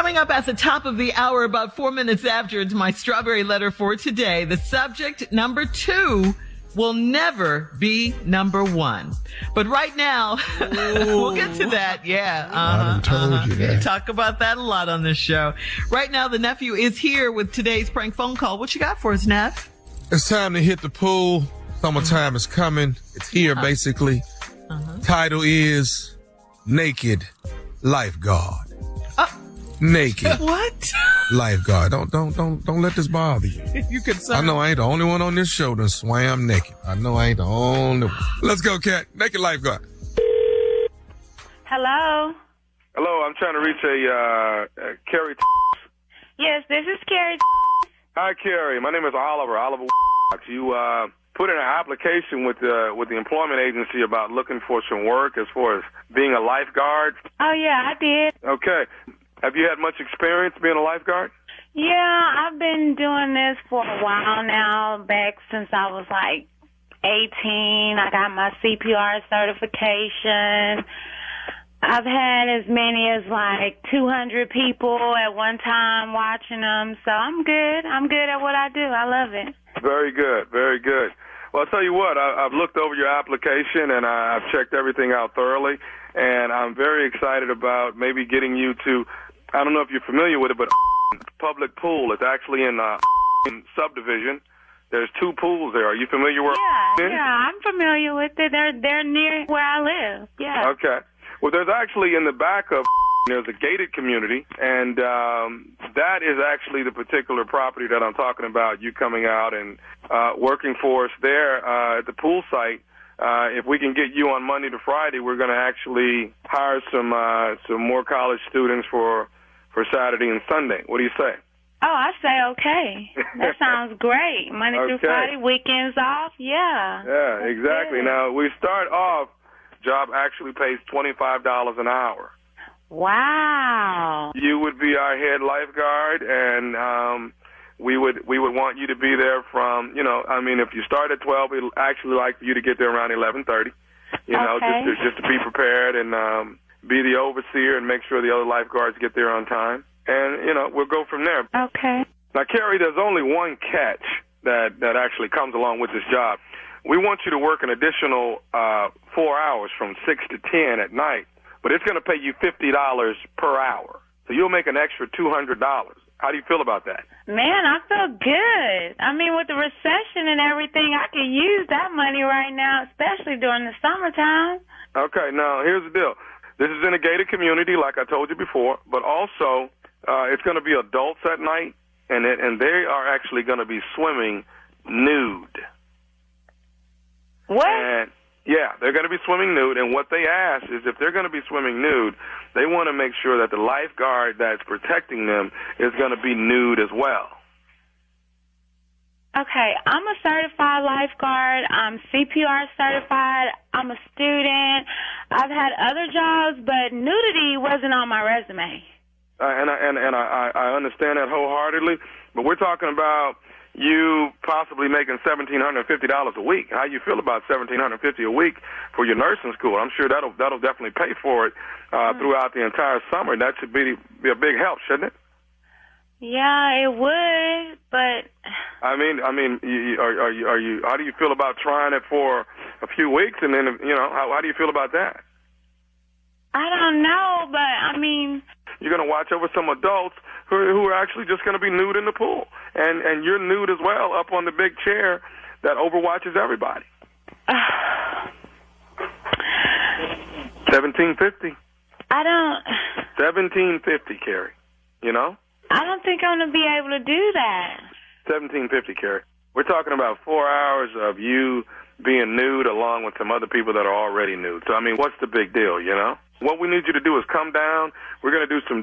Coming up at the top of the hour, about four minutes after, it's my strawberry letter for today. The subject number two will never be number one. But right now, we'll get to that. Yeah. Uh-huh, told uh-huh. you that. Talk about that a lot on this show. Right now, the nephew is here with today's prank phone call. What you got for us, Neff? It's time to hit the pool. Summertime is coming. It's here, basically. Title is Naked Lifeguard. Naked What? Lifeguard. Don't don't don't don't let this bother you. you can I know I ain't the only one on this show that swam naked. I know I ain't the only one. Let's go, cat. Naked Lifeguard. Hello. Hello, I'm trying to reach a uh, uh, Carrie. Yes, this is Carrie. Hi, Carrie. My name is Oliver. Oliver. You uh, put in an application with the with the employment agency about looking for some work as far as being a lifeguard. Oh yeah, I did. Okay. Have you had much experience being a lifeguard? Yeah, I've been doing this for a while now, back since I was like 18. I got my CPR certification. I've had as many as like 200 people at one time watching them, so I'm good. I'm good at what I do. I love it. Very good. Very good. Well, I'll tell you what. I, I've looked over your application and I, I've checked everything out thoroughly, and I'm very excited about maybe getting you to. I don't know if you're familiar with it, but public pool. is actually in uh, subdivision. There's two pools there. Are you familiar where? Yeah, yeah, I'm familiar with it. They're they're near where I live. Yeah. Okay. Well, there's actually in the back of there's a gated community, and um, that is actually the particular property that I'm talking about. You coming out and uh, working for us there uh, at the pool site. Uh, if we can get you on Monday to Friday, we're going to actually hire some uh, some more college students for for Saturday and Sunday. What do you say? Oh, I say okay. That sounds great. Monday Okay. through Friday, weekends off. Yeah. Yeah, exactly. Now we start off. Job actually pays twenty five dollars an hour. Wow. You would be our head lifeguard, and um, we would we would want you to be there from you know. I mean, if you start at twelve, we'd actually like for you to get there around eleven thirty. You know, Okay. just to, just to be prepared and um, be the overseer and make sure the other lifeguards get there on time. And you know, we'll go from there. Okay. Now, Carrie, there's only one catch that that actually comes along with this job. We want you to work an additional uh, four hours from six to ten at night, but it's going to pay you fifty dollars per hour. So you'll make an extra two hundred dollars. How do you feel about that? Man, I feel good. I mean, with the recession and everything, I could use that money right now, especially during the summertime. Okay, now here's the deal. This is in a gated community, like I told you before, but also uh, it's going to be adults at night, and it, and they are actually going to be swimming nude. What? And yeah, they're going to be swimming nude, and what they ask is if they're going to be swimming nude, they want to make sure that the lifeguard that's protecting them is going to be nude as well. Okay, I'm a certified lifeguard. I'm CPR certified. I'm a student. I've had other jobs, but nudity wasn't on my resume. Uh, and I, and and I, I understand that wholeheartedly, but we're talking about you possibly making seventeen hundred fifty dollars a week. How you feel about seventeen hundred fifty a week for your nursing school? I'm sure that'll that'll definitely pay for it uh, mm-hmm. throughout the entire summer. That should be be a big help, shouldn't it? Yeah, it would, but I mean, I mean, you, are, are you are you? How do you feel about trying it for a few weeks, and then you know, how, how do you feel about that? I don't know, but I mean, you're going to watch over some adults who who are actually just going to be nude in the pool, and and you're nude as well up on the big chair that overwatches everybody. Seventeen fifty. I don't. Seventeen fifty, Carrie. You know. I don't think I'm gonna be able to do that. Seventeen fifty, Carrie. We're talking about four hours of you being nude along with some other people that are already nude. So I mean, what's the big deal, you know? What we need you to do is come down. We're gonna do some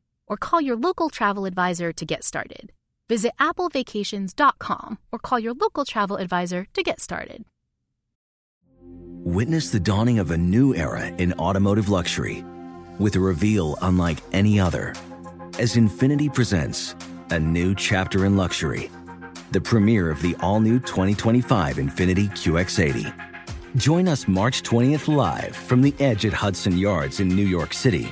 or call your local travel advisor to get started. Visit applevacations.com or call your local travel advisor to get started. Witness the dawning of a new era in automotive luxury with a reveal unlike any other as Infiniti presents a new chapter in luxury, the premiere of the all new 2025 Infiniti QX80. Join us March 20th live from the edge at Hudson Yards in New York City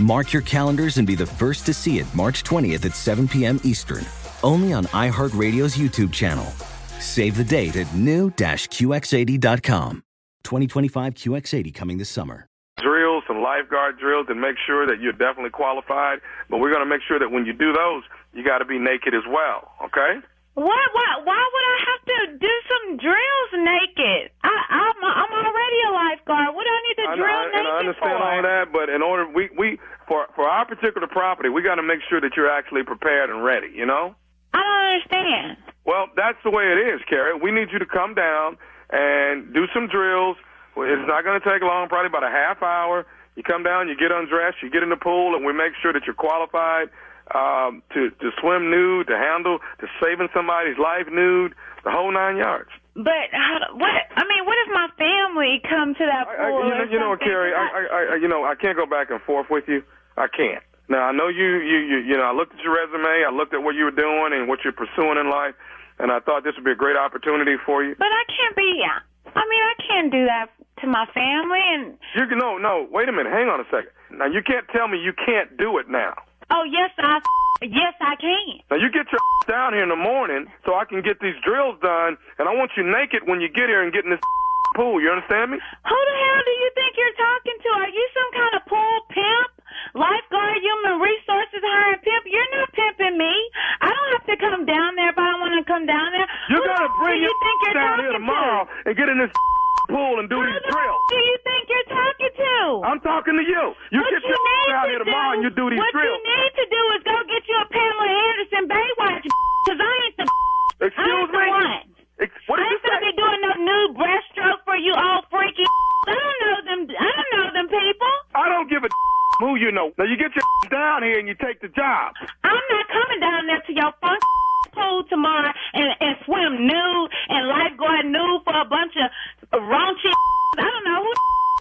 Mark your calendars and be the first to see it March 20th at 7 p.m. Eastern, only on iHeartRadio's YouTube channel. Save the date at new-QX80.com. 2025 QX80 coming this summer. Drills, some lifeguard drills, and make sure that you're definitely qualified. But we're going to make sure that when you do those, you got to be naked as well. Okay? What? Why? Why would I have to do some drills naked? I, I'm I'm already a lifeguard. What do I need to I, drill I, naked I understand for? all that, but in order we we for for our particular property, we got to make sure that you're actually prepared and ready. You know. I don't understand. Well, that's the way it is, Carrie. We need you to come down and do some drills. It's not going to take long, probably about a half hour. You come down, you get undressed, you get in the pool, and we make sure that you're qualified um, to to swim nude, to handle, to saving somebody's life nude, the whole nine yards. But how, what? I mean, what if my family come to that I, pool? you know, you know. Carrie, I, I, I, you know, I can't go back and forth with you. I can't. Now, I know you, you, you, you know, I looked at your resume, I looked at what you were doing and what you're pursuing in life, and I thought this would be a great opportunity for you. But I can't be. I mean, I can't do that to my family. And You can, no, no, wait a minute, hang on a second. Now, you can't tell me you can't do it now. Oh yes, I yes I can. Now, you get your down here in the morning so I can get these drills done, and I want you naked when you get here and get in this pool. You understand me? Who the hell do you think you're talking to? Are you some kind of pool pimp? Lifeguard, human resources, hiring pimp? You're not pimping me. I don't have to come down there if I don't want to come down there. You Who gotta hell bring do you your think you're down here tomorrow to? and get in this pool and do Who these the drills. do you think you're talking to? I'm talking to you. You what get you your down here tomorrow do, and you do these what drills. you need to do is go get you a Pamela Anderson Baywatch because I ain't the I Excuse ain't the me? one. Ex- what I did you ain't gonna be doing no new breaststroke for you all freaky. I don't know them. I don't know them people. I don't give a who you know. Now you get your down here and you take the job. I'm not coming down there to your fun pool tomorrow and, and swim nude and lifeguard nude for a bunch of raunchy. I don't know who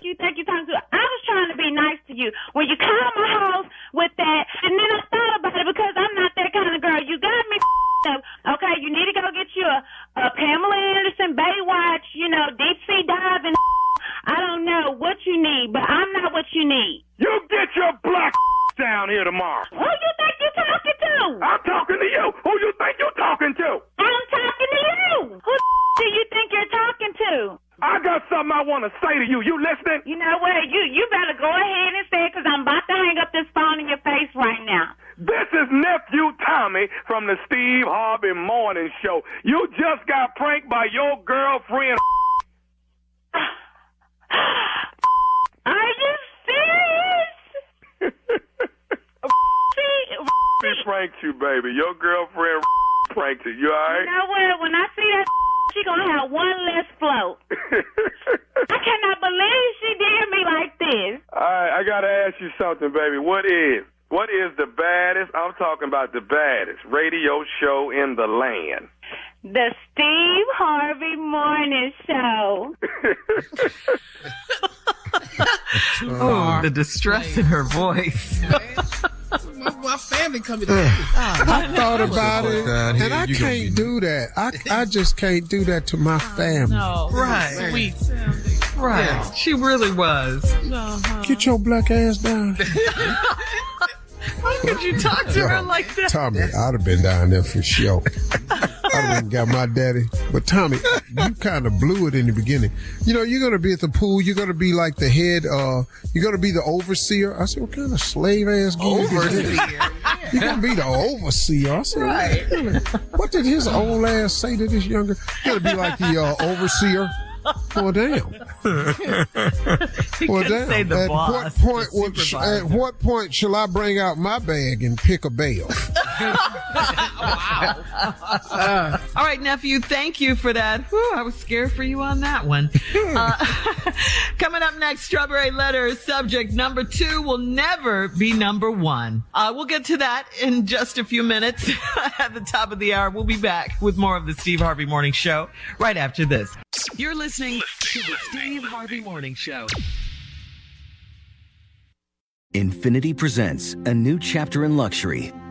you think you're talking to. I was trying to be nice to you when you come to my house with that, and then I thought about it because I'm not that kind of girl. You got me. up. Okay, you need to go get you a, a Pamela Anderson Baywatch, you know, deep sea diving. I don't know what you need, but I'm not what you need. You get your black down here tomorrow. Who you think you're talking to? I'm talking to you. Who you think you're talking to? I'm talking to you. Who do you think you're I got something I want to say to you. You listening? You know what? You you better go ahead and say it because I'm about to hang up this phone in your face right now. This is nephew Tommy from the Steve Harvey Morning Show. You just got pranked by your girlfriend. Are you serious? She pranked you, baby. Your girlfriend pranked you. You all you know what? When I see that, she gonna have one less float. I cannot believe she did me like this. All right, I gotta ask you something, baby. What is what is the baddest? I'm talking about the baddest radio show in the land. The Steve Harvey Morning Show. Oh, the distress in her voice. my, my family coming to I thought about it, here, and I can't do that. I I just can't do that to my family. Right. Sweet. Right. She really was. Get your black ass down. How could you talk to her like that? Tommy, I'd have been down there for sure. I'd have got my daddy. But Tommy, you kind of blew it in the beginning. You know, you're going to be at the pool. You're going to be like the head, uh, you're going to be the overseer. I said, what kind of slave ass gig is this? You're going to be the overseer. I said, Right. really? what did his old ass say to this younger? You're going to be like the uh, overseer. Well, damn. He Well, couldn't damn. say the at boss. what point the sh- at what point shall I bring out my bag and pick a bale? All right, nephew, thank you for that. Whew, I was scared for you on that one. Uh, coming up next, Strawberry Letter subject number two will never be number one. Uh, we'll get to that in just a few minutes. At the top of the hour, we'll be back with more of the Steve Harvey Morning Show right after this. You're listening to the Steve Harvey Morning Show. Infiniti presents a new chapter in luxury,